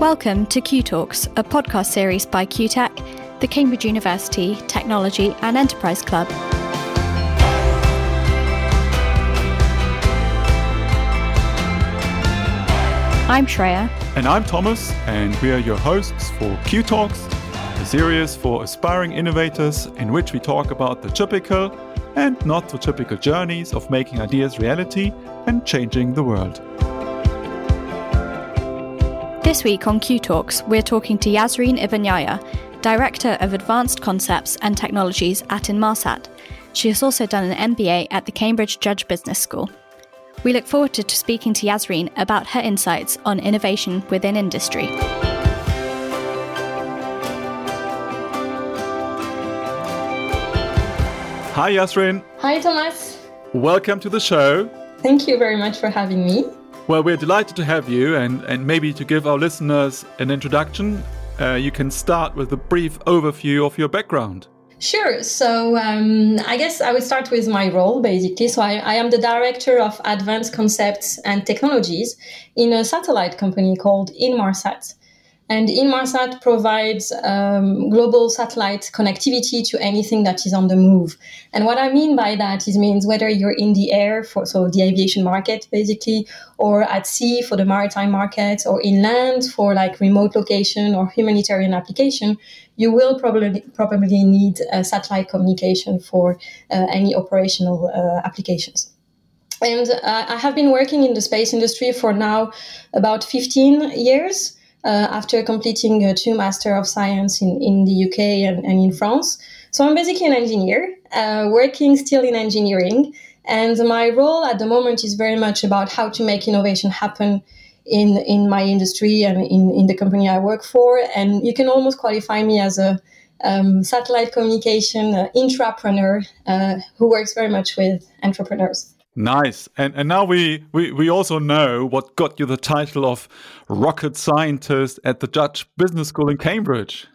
Welcome to Q Talks, a podcast series by CUTEC, the Cambridge University Technology and Enterprise Club. I'm Shreya. And I'm Thomas, and we are your hosts for Q Talks, a series for aspiring innovators in which we talk about the typical and not so typical journeys of making ideas reality and changing the world. This week on Q Talks, we're talking to Yasreen Ibanyaya, Director of Advanced Concepts and Technologies at Inmarsat. She has also done an MBA at the Cambridge Judge Business School. We look forward to speaking to Yasreen about her insights on innovation within industry. Hi, Yasreen. Hi, Thomas. Welcome to the show. Thank you very much for having me. Well, we're delighted to have you, and, and maybe to give our listeners an introduction, uh, you can start with a brief overview of your background. Sure. So um, I guess I would start with my role, basically. So I, I, am the director of advanced concepts and technologies in a satellite company called Inmarsat. And Inmarsat provides um, global satellite connectivity to anything that is on the move. And what I mean by that is means whether you're in the air for so the aviation market basically, or at sea for the maritime market, or inland for like remote location or humanitarian application, you will probably probably need a satellite communication for uh, any operational uh, applications. And uh, I have been working in the space industry for now about 15 years after completing uh, two Master of Science in, in the UK and, and in France. So I'm basically an engineer, uh, working still in engineering. And my role at the moment is very much about how to make innovation happen in, in my industry and in, in the company I work for. And you can almost qualify me as a um, satellite communication uh, intrapreneur uh, who works very much with entrepreneurs. Nice. And and now we, we, we also know what got you the title of rocket scientist at the Judge Business School in Cambridge.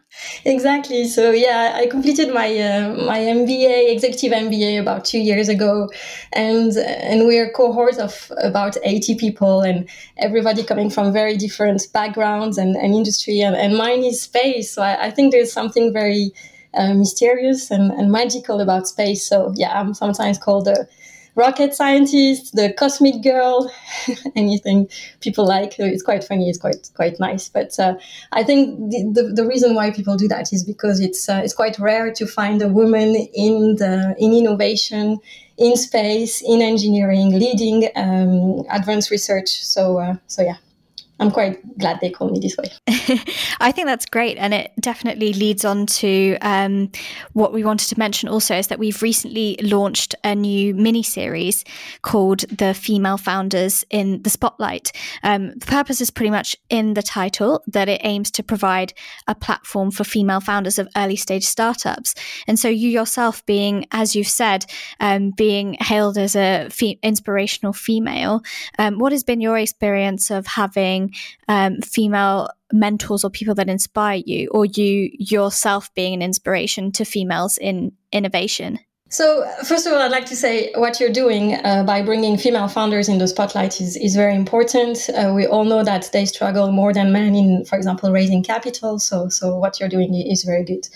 Exactly. So yeah, I completed my uh, my MBA, executive MBA, about two years ago, and and we're a cohort of about eighty people, and everybody coming from very different backgrounds and, and industry, and, and mine is space. So I, I think there's something very uh, mysterious and, and magical about space. So yeah, I'm sometimes called a rocket scientist, the cosmic girl, anything people like. It's quite funny. It's quite quite nice. But uh, I think the, the, the, reason why people do that is because it's uh, it's quite rare to find a woman in the in innovation, in space, in engineering, leading um, advanced research. So uh, so yeah. I'm quite glad they call me this way. I think that's great. And it definitely leads on to um, what we wanted to mention also is that we've recently launched a new mini series called The Female Founders in the Spotlight. Um, the purpose is pretty much in the title that it aims to provide a platform for female founders of early stage startups. And so you yourself being, as you've said, um, being hailed as a fe- inspirational female, um, what has been your experience of having um, female mentors or people that inspire you, or you yourself being an inspiration to females in innovation? So, first of all, I'd like to say what you're doing uh, by bringing female founders in the spotlight is, is very important. Uh, we all know that they struggle more than men in, for example, raising capital. So, so what you're doing is very good.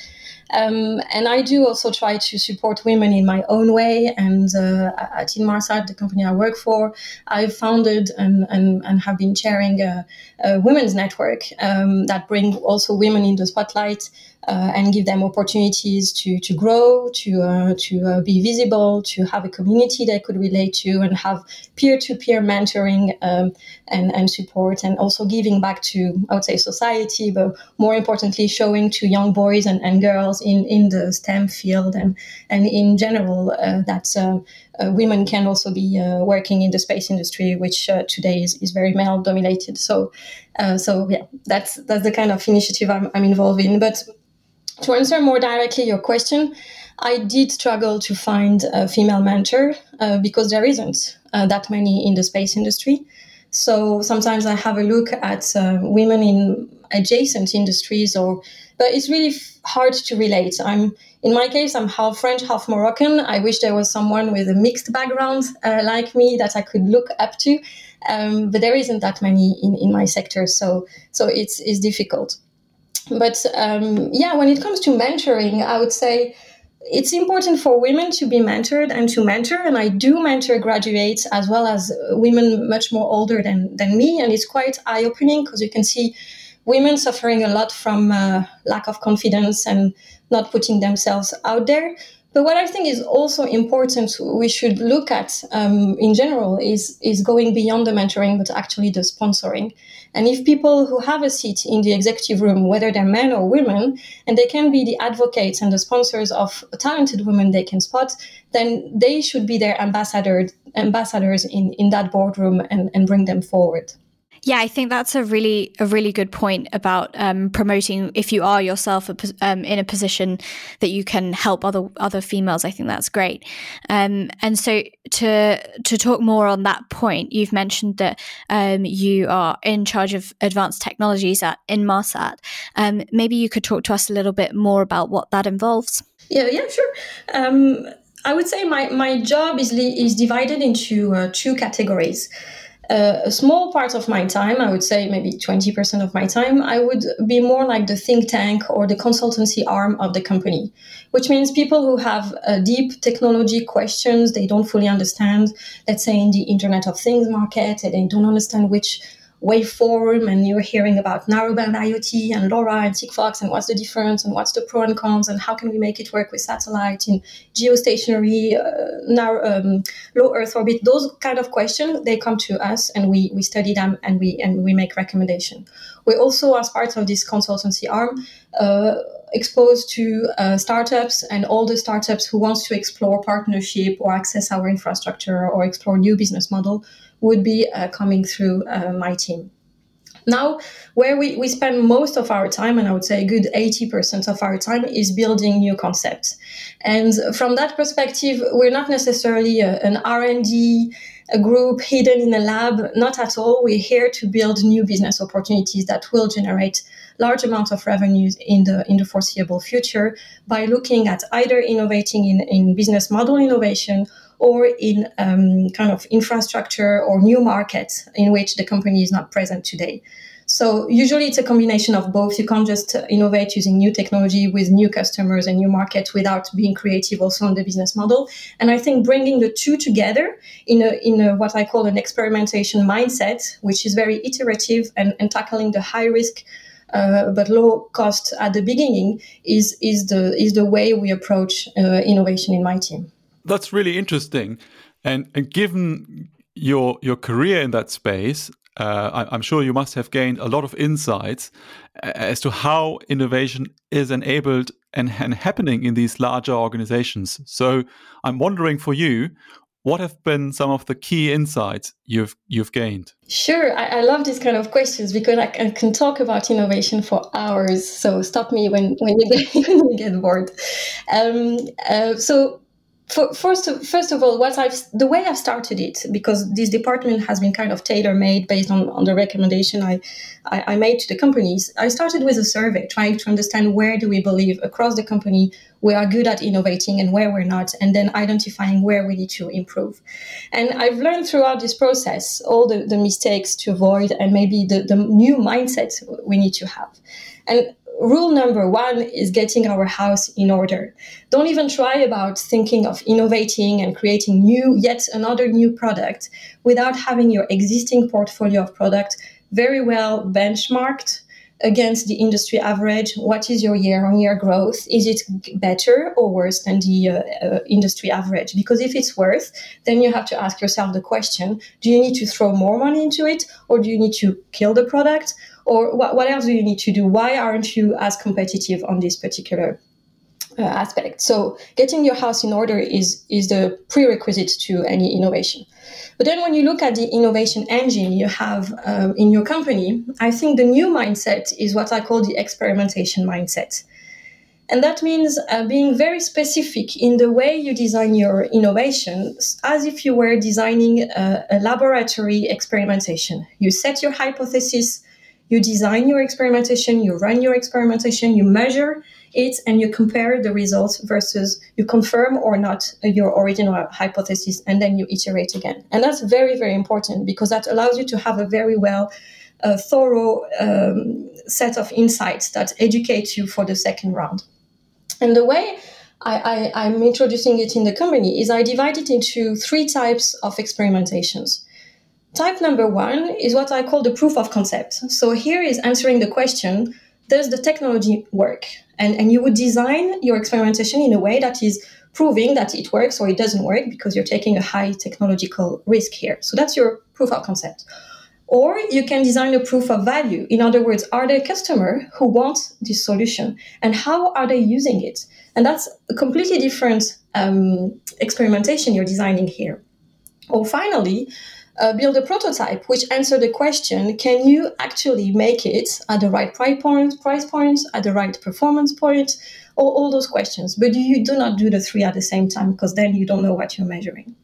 Um, and I do also try to support women in my own way. And uh, at Inmarsat, the company I work for, I've founded and, and, and have been chairing a, a women's network um, that bring also women in the spotlight uh, and give them opportunities to, to grow, to, uh, to uh, be visible, to have a community they could relate to, and have peer to peer mentoring um, and, and support, and also giving back to, I would say, society, but more importantly, showing to young boys and, and girls in, in the STEM field and, and in general uh, that. Uh, uh, women can also be working in the space industry, which today is, is very male dominated. So, so yeah, that's that's the kind of initiative I'm, I'm involved in. But to answer more directly your question, I did struggle to find a female mentor uh, because there isn't uh, that many in the space industry. So sometimes I have a look at uh, women in adjacent industries, or but it's really f- hard to relate. I'm in my case, I'm half French, half Moroccan. I wish there was someone with a mixed background uh, like me that I could look up to. um, but there isn't that many in, in my sector, so so it's it's difficult. But um, yeah, when it comes to mentoring, I would say it's important for women to be mentored and to mentor. And i do mentor graduates as well as women much more older than, than me. And it's quite eye-opening because you can see women suffering a lot from uh, lack of confidence and not putting themselves out there but what I think is also important, we should look at um, in general is is going beyond the mentoring, but actually the sponsoring. And if people who have a seat in the executive room, whether they're men or women, and they can be the advocates and the sponsors of talented women they can spot, then they should be their ambassador, ambassadors in, in that boardroom and, and bring them forward. Yeah, I think that's a really a really good point about um, promoting. If you are yourself a, um, in a position that you can help other other females, I think that's great. Um, and so to to talk more on that point, you've mentioned that um, you are in charge of advanced technologies at Inmarsat. Um, maybe you could talk to us a little bit more about what that involves. Yeah, yeah, sure. Um, I would say my, my job is, is divided into uh, two categories a small part of my time, I would say maybe 20% of my time, I would be more like the think tank or the consultancy arm of the company, which means people who have uh, deep technology questions they don't fully understand, let's say in the Internet of Things market, and they don't understand which waveform and you're hearing about narrowband IoT and LoRa and Sigfox and what's the difference and what's the pro and cons and how can we make it work with satellite in geostationary, uh, narrow, um, low Earth orbit. Those kind of questions they come to us and we we study them and we and we make recommendation. We also, as part of this consultancy arm. Uh, exposed to uh, startups and all the startups who wants to explore partnership or access our infrastructure or explore new business model would be uh, coming through uh, my team. Now, where we, we spend most of our time, and I would say a good 80% of our time, is building new concepts. And from that perspective, we're not necessarily a, an R&D a group hidden in a lab, not at all. We're here to build new business opportunities that will generate large amounts of revenues in the in the foreseeable future by looking at either innovating in, in business model innovation or in um, kind of infrastructure or new markets in which the company is not present today. So usually it's a combination of both. You can't just innovate using new technology with new customers and new markets without being creative also on the business model. And I think bringing the two together in a, in a, what I call an experimentation mindset, which is very iterative and, and tackling the high risk uh, but low cost at the beginning is is the is the way we approach uh, innovation in my team that's really interesting. And, and given your your career in that space, uh, I, am sure you must have gained a lot of insights as to how innovation is enabled and, and happening in these larger organizations. So I'm wondering for you, what have been some of the key insights you've you've gained? Sure, I, I love these kind of questions because I, I, can talk about innovation for hours. So stop me when when you get, when you get bored. Um, uh, so for, first, of, first of all, what I've the way I've started it because this department has been kind of tailor made based on, on the recommendation I, I, I made to the companies. I started with a survey trying to understand where do we believe across the company we are good at innovating and where we're not, and then identifying where we need to improve. And I've learned throughout this process all the, the mistakes to avoid and maybe the, the new mindset we need to have. And rule number one is getting our house in order. Don't even try about thinking of innovating and creating new, yet another new product without having your existing portfolio of product very well benchmarked against the industry average. What is your year on year growth? Is it better or worse than the uh, uh, industry average? Because if it's worse, then you have to ask yourself the question do you need to throw more money into it or do you need to kill the product? Or what, what else do you need to do? Why aren't you as competitive on this particular uh, aspect? So getting your house in order is is the prerequisite to any innovation. But then when you look at the innovation engine you have um, in your company, I think the new mindset is what I call the experimentation mindset. And that means uh, being very specific in the way you design your innovations, as if you were designing a, a laboratory experimentation. You set your hypothesis, You design your experimentation, you run your experimentation, you measure it, and you compare the results versus you confirm or not your original hypothesis, and then you iterate again. And that's very, very important because that allows you to have a very well uh, thorough um, set of insights that educate you for the second round. And the way I, I'm introducing it in the company is I divide it into three types of experimentations. Type number one is what I call the proof of concept. So here is answering the question Does the technology work? And, and you would design your experimentation in a way that is proving that it works or it doesn't work because you're taking a high technological risk here. So that's your proof of concept. Or you can design a proof of value. In other words, are there customers who want this solution and how are they using it? And that's a completely different um, experimentation you're designing here. Or finally, uh, build a prototype which answer the question can you actually make it at the right price point price point at the right performance point? Or all those questions. But you do not do the three at the same time because then you don't know what you're measuring.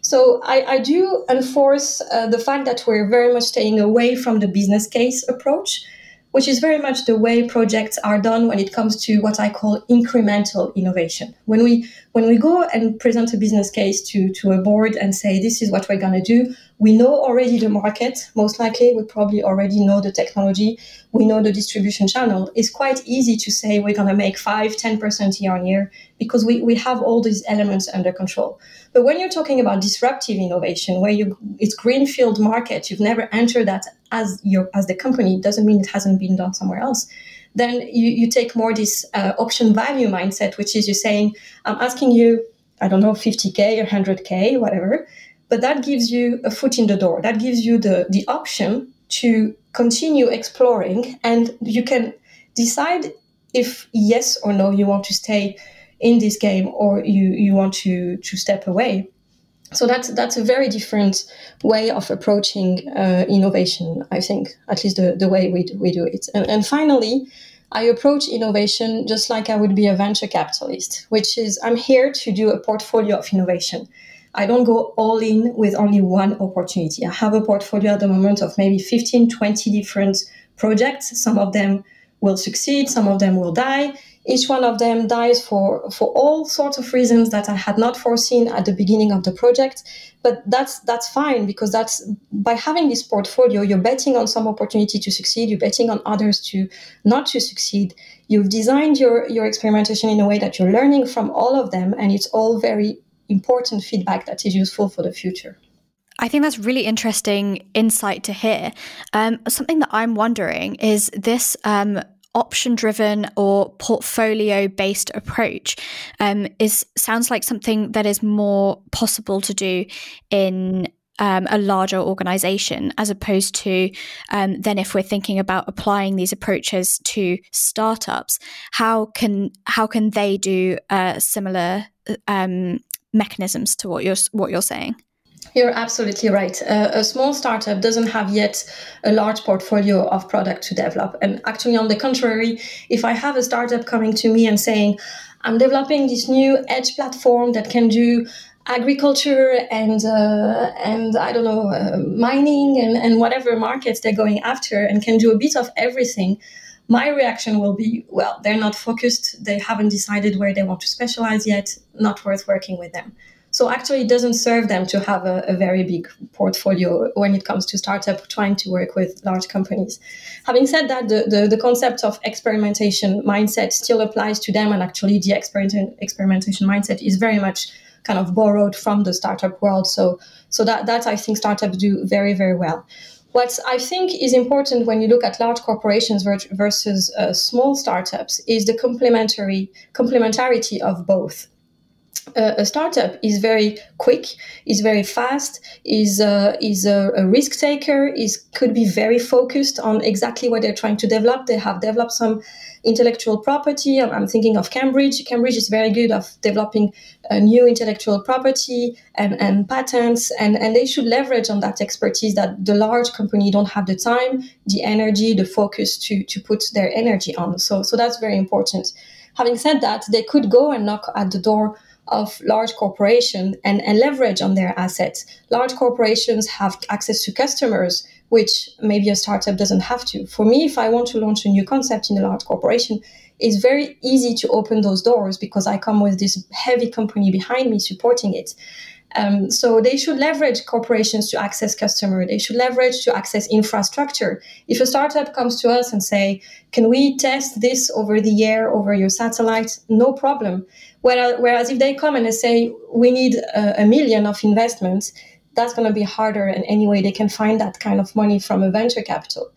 So I, I do enforce uh, the fact that we're very much staying away from the business case approach, which is very much the way projects are done when it comes to what I call incremental innovation. When we when we go and present a business case to, to a board and say this is what we're gonna do, we know already the market, most likely we probably already know the technology, we know the distribution channel. It's quite easy to say we're gonna make 5, 10% year on year because we, we have all these elements under control. But when you're talking about disruptive innovation, where you it's greenfield market, you've never entered that as your as the company, it doesn't mean it hasn't been done somewhere else. Then you, you take more this uh, option value mindset, which is you're saying, I'm asking you, I don't know, 50k or 100k, whatever, but that gives you a foot in the door. That gives you the the option to continue exploring, and you can decide if yes or no you want to stay in this game or you you want to to step away. So that's that's a very different way of approaching uh, innovation i think at least the, the way we, we do it. And, and finally i approach innovation just like i would be a venture capitalist which is i'm here to do a portfolio of innovation i don't go all in with only one opportunity i have a portfolio at the moment of maybe 15 20 different projects some of them will succeed some of them will die each one of them dies for, for all sorts of reasons that I had not foreseen at the beginning of the project. But that's that's fine because that's by having this portfolio, you're betting on some opportunity to succeed, you're betting on others to not to succeed. You've designed your, your experimentation in a way that you're learning from all of them, and it's all very important feedback that is useful for the future. I think that's really interesting insight to hear. Um, something that I'm wondering is this um, option driven or portfolio based approach um, is sounds like something that is more possible to do in um, a larger organization as opposed to um, then if we're thinking about applying these approaches to startups how can how can they do uh, similar um, mechanisms to what you're what you're saying you're absolutely right. Uh, a small startup doesn't have yet a large portfolio of product to develop. And actually, on the contrary, if I have a startup coming to me and saying, I'm developing this new edge platform that can do agriculture and uh, and I don't know uh, mining and, and whatever markets they're going after and can do a bit of everything. My reaction will be, well, they're not focused. They haven't decided where they want to specialize yet. Not worth working with them. So actually, it doesn't serve them to have a, a, very big portfolio when it comes to startup trying to work with large companies. Having said that, the, the, the concept of experimentation mindset still applies to them, and actually, the experiment, experimentation mindset is very much kind of borrowed from the startup world. So, so that that I think startups do very very well. What I think is important when you look at large corporations versus uh, small startups is the complementary complementarity of both a startup is very quick, is very fast, is uh, is a, a, risk taker, is could be very focused on exactly what they're trying to develop. They have developed some intellectual property. I'm, thinking of Cambridge. Cambridge is very good of developing a new intellectual property and, and patents, and, and they should leverage on that expertise that the large company don't have the time, the energy, the focus to to put their energy on. So so that's very important. Having said that, they could go and knock at the door of large corporations and, and leverage on their assets. Large corporations have access to customers which maybe a startup doesn't have to. For me, if I want to launch a new concept in a large corporation, it's very easy to open those doors because I come with this heavy company behind me supporting it. Um, so they should leverage corporations to access customer. They should leverage to access infrastructure. If a startup comes to us and say, "Can we test this over the air, over your satellite?" No problem. Whereas, whereas if they come and they say, "We need a, a million of investments," that's going to be harder. And anyway, they can find that kind of money from a venture capital.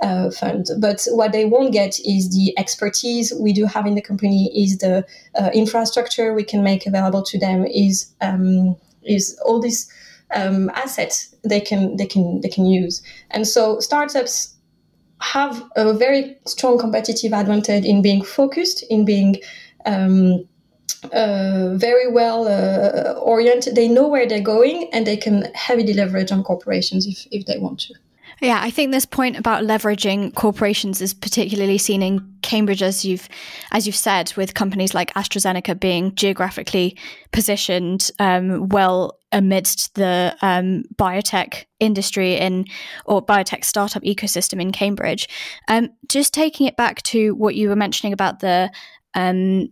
Uh, fund. But what they won't get is the expertise we do have in the company, is the uh, infrastructure we can make available to them, is um, is all these um, assets they can they can they can use. And so startups have a very strong competitive advantage in being focused, in being um, uh, very well uh, oriented. They know where they're going, and they can heavily leverage on corporations if if they want to. Yeah, I think this point about leveraging corporations is particularly seen in Cambridge, as you've as you've said, with companies like AstraZeneca being geographically positioned um, well amidst the um, biotech industry in or biotech startup ecosystem in Cambridge. Um, just taking it back to what you were mentioning about the um,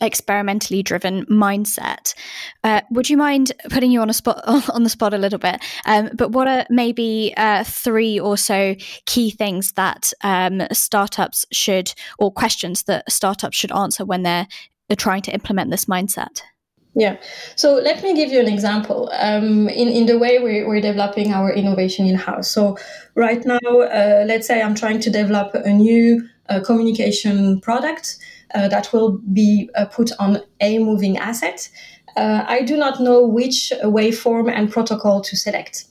experimentally driven mindset. Uh, would you mind putting you on a spot on the spot a little bit? Um, but what are maybe uh, three or so key things that um, startups should, or questions that startups should answer when they're, they're trying to implement this mindset? Yeah. So let me give you an example um, in, in the way we're, we're developing our innovation in house. So, right now, uh, let's say I'm trying to develop a new uh, communication product uh, that will be uh, put on a moving asset. Uh, I do not know which waveform and protocol to select.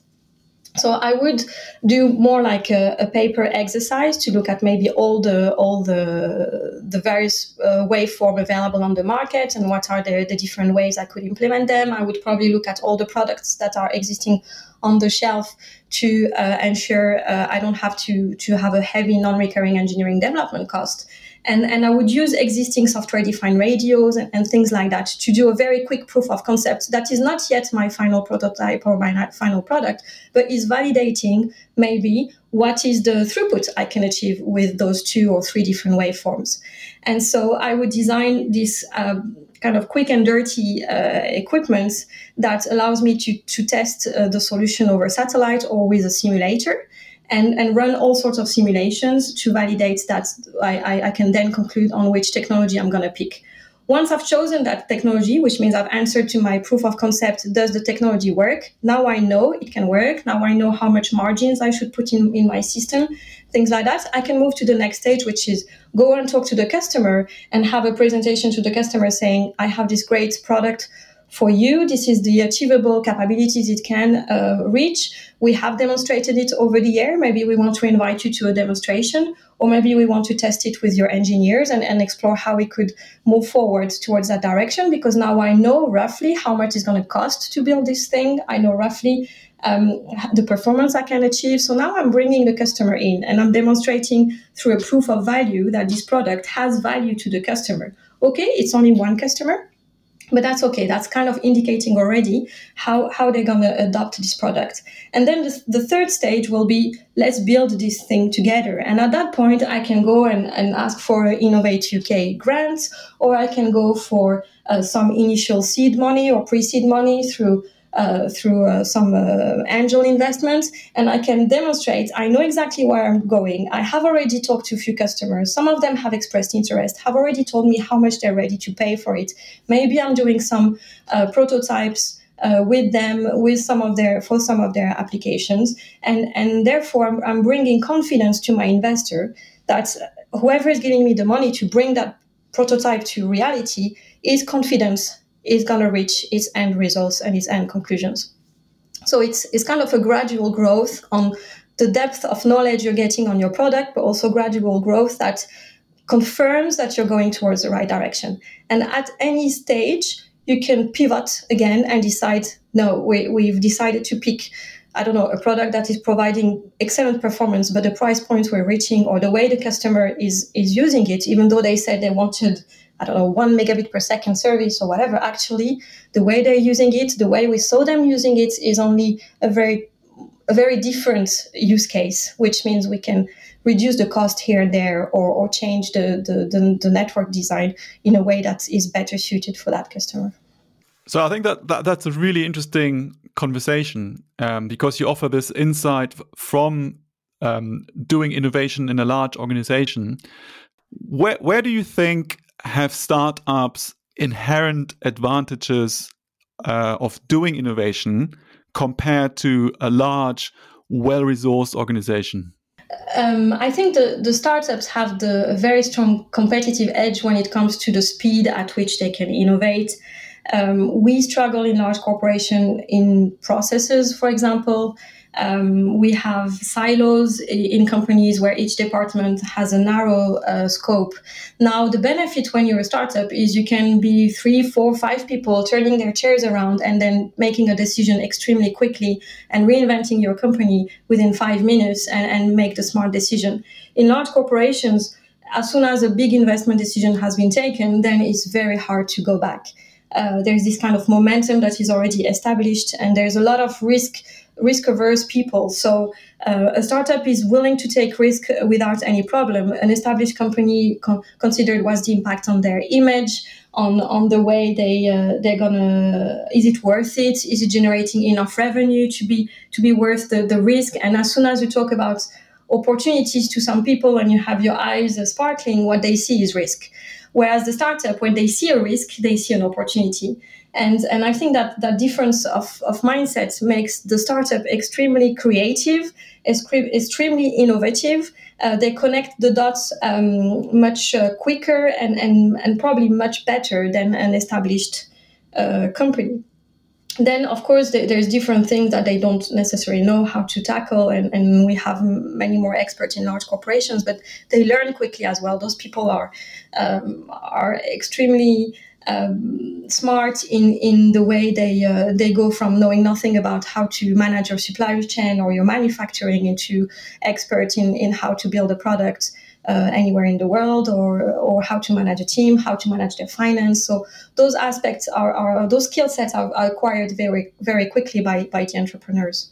So I would do more like a, a, paper exercise to look at maybe all the all the the various uh, waveform available on the market and what are the, the different ways I could implement them. I would probably look at all the products that are existing on the shelf to uh, ensure uh, I don't have to to have a heavy non-recurring engineering development cost and, and I would use existing software defined radios and, and, things like that to do a very quick proof of concept that is not yet my final prototype or my final product, but is validating maybe what is the throughput I can achieve with those two or three different waveforms. And so I would design this. Um, kind of quick and dirty uh, equipment that allows me to, to test uh, the solution over satellite or with a simulator and, and run all sorts of simulations to validate that I, I, can then conclude on which technology I'm going to pick. Once I've chosen that technology, which means I've answered to my proof of concept, does the technology work? Now I know it can work. Now I know how much margins I should put in, in my system, things like that. I can move to the next stage, which is go and talk to the customer and have a presentation to the customer saying, I have this great product for you. This is the achievable capabilities it can uh, reach. We have demonstrated it over the year. Maybe we want to invite you to a demonstration, or maybe we want to test it with your engineers and, and explore how we could move forward towards that direction. Because now I know roughly how much it's going to cost to build this thing. I know roughly um, the performance I can achieve. So now I'm bringing the customer in and I'm demonstrating through a proof of value that this product has value to the customer. Okay, it's only one customer but that's okay. That's kind of indicating already how, how they're going to adopt this product. And then the, the, third stage will be let's build this thing together. And at that point i can go and, and ask for innovate uk grants or i can go for uh, some initial seed money or pre-seed money through through uh, some uh, angel investments, and I can demonstrate I know exactly where I'm going. I have already talked to a few customers. Some of them have expressed interest, have already told me how much they're ready to pay for it. Maybe I'm doing some uh, prototypes. Uh, with them with some of their for some of their applications and and therefore I'm, I'm, bringing confidence to my investor that whoever is giving me the money to bring that prototype to reality is confidence is going to reach its end results and its end conclusions. So it's, it's kind of a gradual growth on the depth of knowledge you're getting on your product, but also gradual growth that confirms that you're going towards the right direction. And at any stage, you can pivot again and decide, no, we, we've decided to pick, I don't know, a product that is providing excellent performance, but the price point we're reaching or the way the customer is, is using it, even though they said they wanted I don't know, one megabit per second service or whatever, actually, the way they're using it, the way we saw them using it is only a very a very different use case, which means we can reduce the cost here and there or, or change the, the, the, the network design in a way that is better suited for that customer. So I think that, that that's a really interesting conversation um, because you offer this insight from um, doing innovation in a large organization. Where where do you think have startups inherent advantages uh, of doing innovation compared to a large, well-resourced organization? Um, I think the, the startups have the very strong competitive edge when it comes to the speed at which they can innovate um, we struggle in large corporation in processes, for example. Um, we have silos in companies where each department has a narrow uh, scope. Now, the benefit when you're a startup is you can be three, four, five people turning their chairs around and then making a decision extremely quickly and reinventing your company within five minutes and, and make the smart decision. In large corporations, as soon as a big investment decision has been taken, then it's very hard to go back uh, there's this kind of momentum that is already established, and there's a lot of risk risk averse people. So uh, a startup is willing to take risk without any problem. An established company con- considered what's the impact on their image, on on the way they uh, they're gonna. Is it worth it? Is it generating enough revenue to be to be worth the, the risk? And as soon as you talk about opportunities to some people and you have your eyes sparkling, what they see is risk. Whereas the startup, when they see a risk, they see an opportunity. And, and I think that that difference of, of mindset makes the startup extremely creative, extremely innovative. Uh, they connect the dots um, much uh, quicker and, and, and probably much better than an established uh, company then of course there's different things that they don't necessarily know how to tackle and, and we have many more experts in large corporations but they learn quickly as well those people are um, are extremely um, smart in in the way they uh, they go from knowing nothing about how to manage your supply chain or your manufacturing into expert in in how to build a product uh, anywhere in the world or or how to manage a team how to manage their finance. So those aspects are, are those skill sets are, are acquired very very quickly by by the entrepreneurs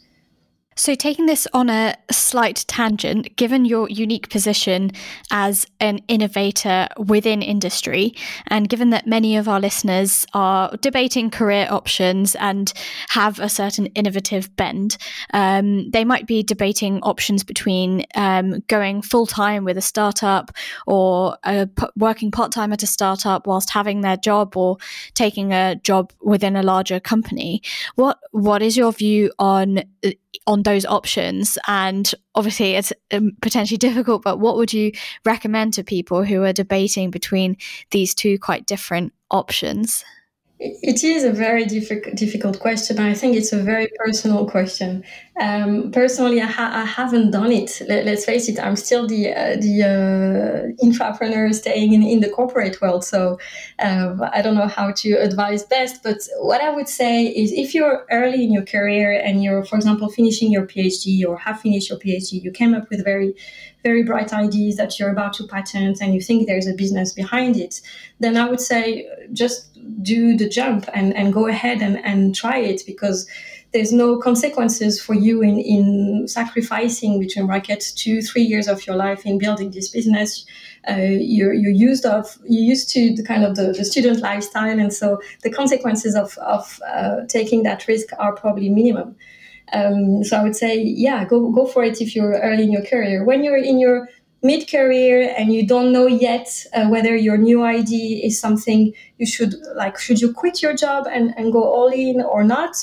so, taking this on a slight tangent, given your unique position as an innovator within industry, and given that many of our listeners are debating career options and have a certain innovative bend, um, they might be debating options between um, going full time with a startup or uh, working part time at a startup whilst having their job or taking a job within a larger company. What What is your view on uh, on those options. And obviously it's um, potentially difficult but what would you recommend to people who are debating between these two quite different options it is a very difficult difficult question. I think it's a very personal question. Um, personally, I, ha- I, haven't done it. Let, us face it. I'm still the uh, the uh, intrapreneur staying in, in the corporate world. So uh, I don't know how to advise best. But what I would say is, if you're early in your career and you're, for example, finishing your PhD or have finished your PhD, you came up with very very bright ideas that you're about to patent and you think there's a business behind it, then I would say just do the jump and, and go ahead and, and try it because there's no consequences for you in, in sacrificing between brackets two, three years of your life in building this business. Uh, you're, you're used of you're used to the kind of the, the student lifestyle and so the consequences of, of uh, taking that risk are probably minimum. Um, so I would say, yeah, go go for it if you're early in your career. When you're in your mid career and you don't know yet uh, whether your new ID is something you should like, should you quit your job and, and go all in or not,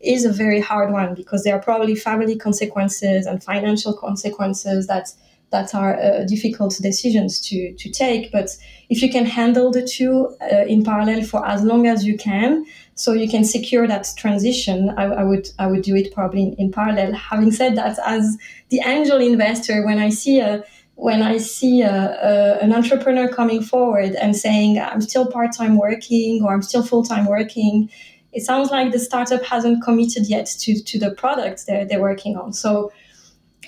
is a very hard one because there are probably family consequences and financial consequences that that are uh, difficult decisions to to take. But if you can handle the two uh, in parallel for as long as you can, so you can secure that transition, I, I would I would do it probably in, in, parallel. Having said that, as the angel investor, when I see a when I see a, a, an entrepreneur coming forward and saying I'm still part time working or I'm still full time working, it sounds like the startup hasn't committed yet to to the product they're they're working on. So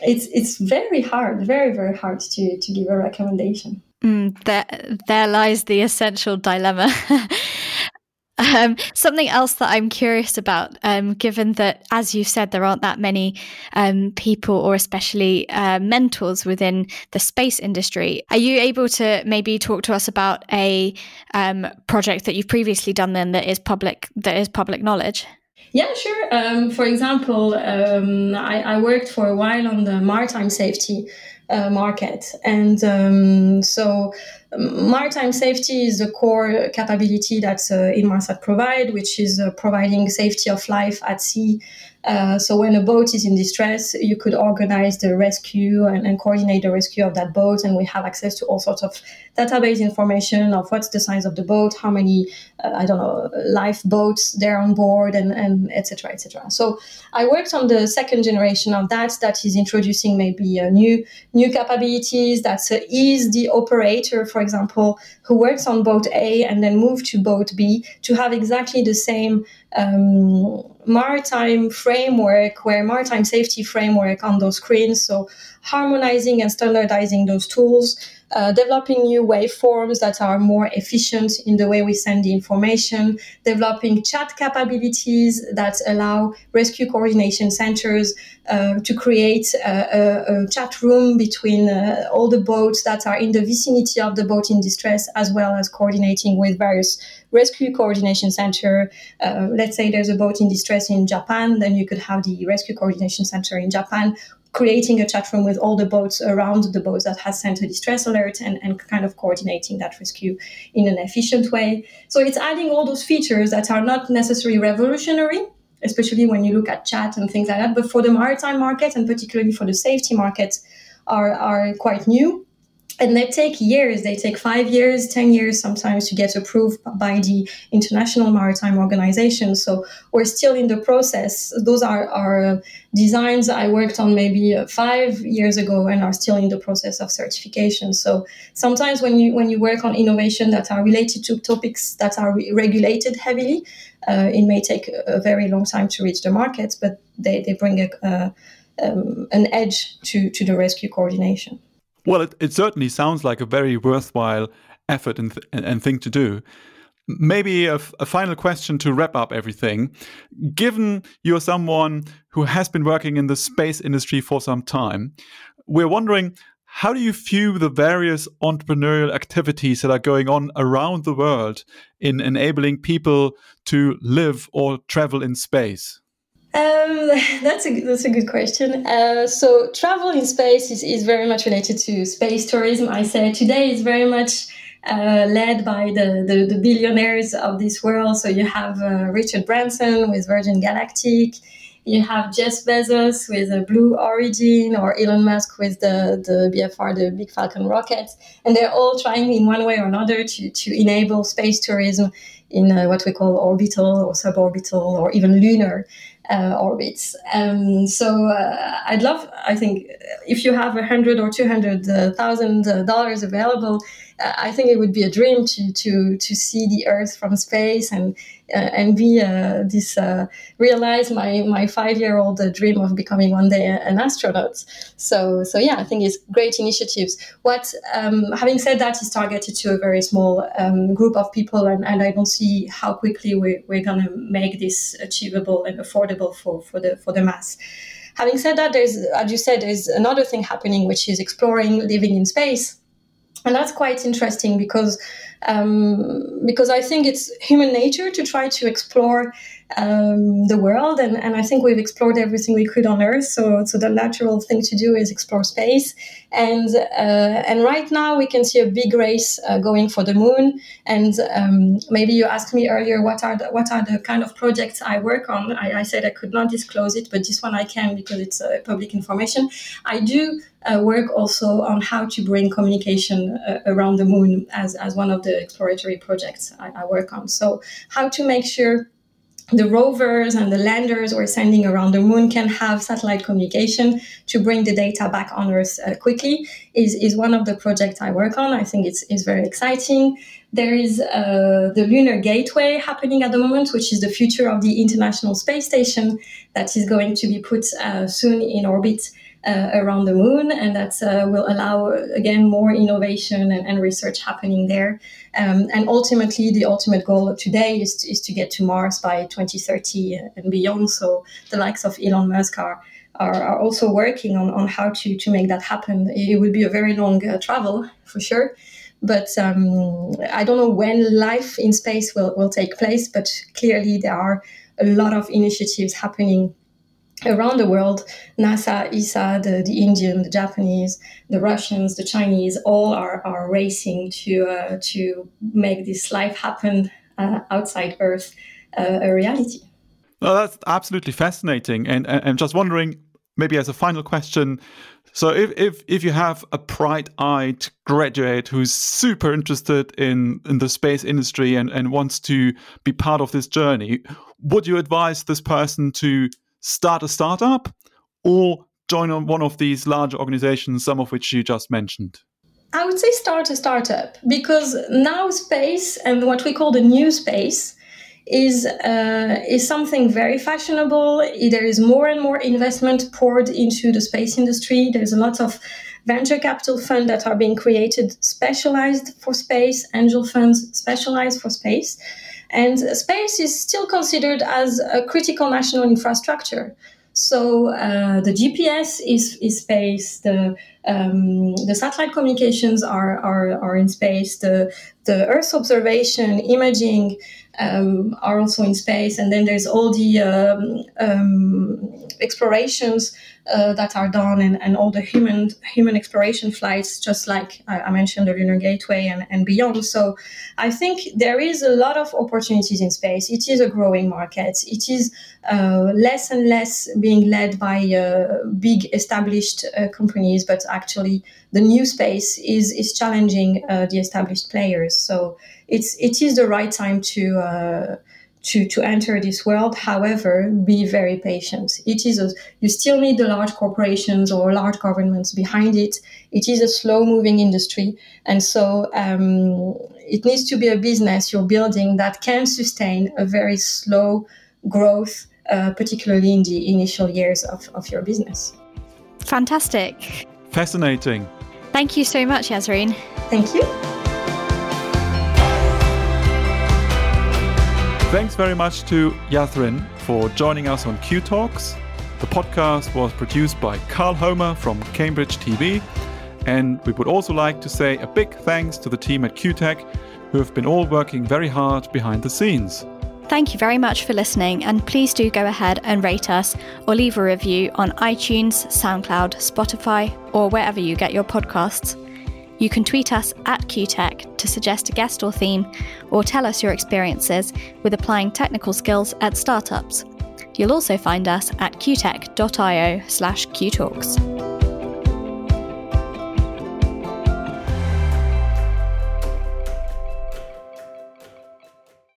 it's it's very hard, very very hard to to give a recommendation. Mm, there there lies the essential dilemma. Um, something else that I'm curious about, um, given that, as you said, there aren't that many um, people or especially uh, mentors within the space industry. Are you able to maybe talk to us about a um, project that you've previously done then that is public that is public knowledge? Yeah, sure. Um, for example, um, I, I, worked for a while on the maritime safety uh, market. And um, so maritime safety is the core capability that uh, Inmarsat provide, which is uh, providing safety of life at sea uh, so when a boat is in distress, you could organize the rescue and, and, coordinate the rescue of that boat. And we have access to all sorts of database information of what's the size of the boat, how many, uh, I don't know, lifeboats there on board, and, and et cetera, et cetera. So I worked on the second generation of that, that is introducing maybe uh, new new capabilities. That is the operator, for example, who works on boat A and then move to boat B to have exactly the same um, maritime framework, where maritime safety framework on those screens. So harmonizing and standardizing those tools uh, developing new waveforms that are more efficient in the way we send the information, developing chat capabilities that allow rescue coordination centers uh, to create a, a, chat room between uh, all the boats that are in the vicinity of the boat in distress, as well as coordinating with various rescue coordination center. Uh, let's say there's a boat in distress in Japan, then you could have the rescue coordination center in Japan creating a chat room with all the boats around the boats that has sent a distress alert and, and kind of coordinating that rescue in an efficient way. So it's adding all those features that are not necessarily revolutionary, especially when you look at chat and things like that, but for the maritime market and particularly for the safety market are, are quite new and they take years they take five years ten years sometimes to get approved by the international maritime organization. So we're still in the process. Those are our designs i worked on maybe uh, five years ago and are still in the process of certification. So sometimes when you when you work on innovation that are related to topics that are re- regulated heavily uh, it may take a very long time to reach the market but they, they bring a, uh, um, an edge to, to the rescue coordination well, it, it certainly sounds like a very worthwhile effort and, th- and thing to do. Maybe a, a final question to wrap up everything. Given you're someone who has been working in the space industry for some time, we're wondering how do you view the various entrepreneurial activities that are going on around the world in enabling people to live or travel in space? Um, that's a that's a good question. Uh, so travel in space is, is very much related to space tourism. I say today is very much uh, led by the, the, the billionaires of this world. So you have uh, Richard Branson with Virgin Galactic. You have Jeff Bezos with a Blue Origin or Elon Musk with the, the BFR, the Big Falcon rocket. And they're all trying in one way or another to, to enable space tourism in uh, what we call orbital or suborbital or even lunar uh, orbits. Um, so uh, I'd love, I think, if you have a hundred or two hundred thousand dollars available, uh, I think it would be a dream to to to see the Earth from space and uh, and be uh, this uh, realize my my five year old dream of becoming one day an astronaut. So so yeah, I think it's great initiatives. What um, having said that is targeted to a very small um, group of people, and, and I don't see how quickly we, we're going to make this achievable and affordable for for the for the mass. Having said that, there's as you said, there's another thing happening, which is exploring living in space and that's quite interesting because um, because I think it's human nature to try to explore um, the world, and, and I think we've explored everything we could on Earth. So so the natural thing to do is explore space, and uh, and right now we can see a big race uh, going for the moon. And um, maybe you asked me earlier what are the, what are the kind of projects I work on. I, I said I could not disclose it, but this one I can because it's uh, public information. I do uh, work also on how to bring communication uh, around the moon as, as one of the exploratory projects I, I, work on. So, how to make sure the rovers and the landers we're sending around the moon can have satellite communication to bring the data back on Earth uh, quickly is, is one of the projects I work on. I think it's, it's very exciting. There is uh, the Lunar Gateway happening at the moment, which is the future of the International Space Station that is going to be put uh, soon in orbit uh, around the moon, and that uh, will allow again more innovation and, and research happening there. Um, and ultimately, the ultimate goal today is to, is to get to Mars by 2030 and beyond. So the likes of Elon Musk are are, also working on, on how to, to make that happen. It would be a very long uh, travel for sure. But um, I don't know when life in space will, will take place, but clearly there are a lot of initiatives happening around the world. NASA, ESA, the, the Indian, the Japanese, the Russians, the Chinese, all are, are racing to, uh, to make this life happen uh, outside Earth uh, a reality. Well, that's absolutely fascinating. And I'm just wondering, maybe as a final question, so if, if, if you have a bright-eyed graduate who's super interested in, in the space industry and, and wants to be part of this journey, would you advise this person to start a startup or join one of these large organizations, some of which you just mentioned? I would say start a startup because now space and what we call the new space is uh, is something very fashionable. There is more and more investment poured into the space industry. There's a lot of venture capital funds that are being created specialized for space, angel funds specialized for space. And space is still considered as a critical national infrastructure. So uh, the GPS is, is space. The um, the satellite communications are, are, are in space. The the Earth observation, imaging, um, are also in space. And then there's all the um, um, explorations uh, that are done and, and all the human human exploration flights, just like I, mentioned the Lunar Gateway and, and beyond. So I think there is a lot of opportunities in space. It is a growing market. It is uh, less and less being led by uh, big established uh, companies, but actually the new space is is challenging uh, the established players. So it's it is the right time to uh, to to enter this world. However, be very patient. It is a, you still need the large corporations or large governments behind it. It is a slow moving industry, and so um, it needs to be a business you're building that can sustain a very slow growth, uh, particularly in the initial years of, of your business. Fantastic. Fascinating. Thank you so much, Yasreen. Thank you. Thanks very much to Yathrin for joining us on Q Talks. The podcast was produced by Carl Homer from Cambridge TV. And we would also like to say a big thanks to the team at CUTEC who have been all working very hard behind the scenes. Thank you very much for listening, and please do go ahead and rate us or leave a review on iTunes, SoundCloud, Spotify, or wherever you get your podcasts. You can tweet us at CUTEC to suggest a guest or theme, or tell us your experiences with applying technical skills at startups. You'll also find us at qtech.io slash qtalks.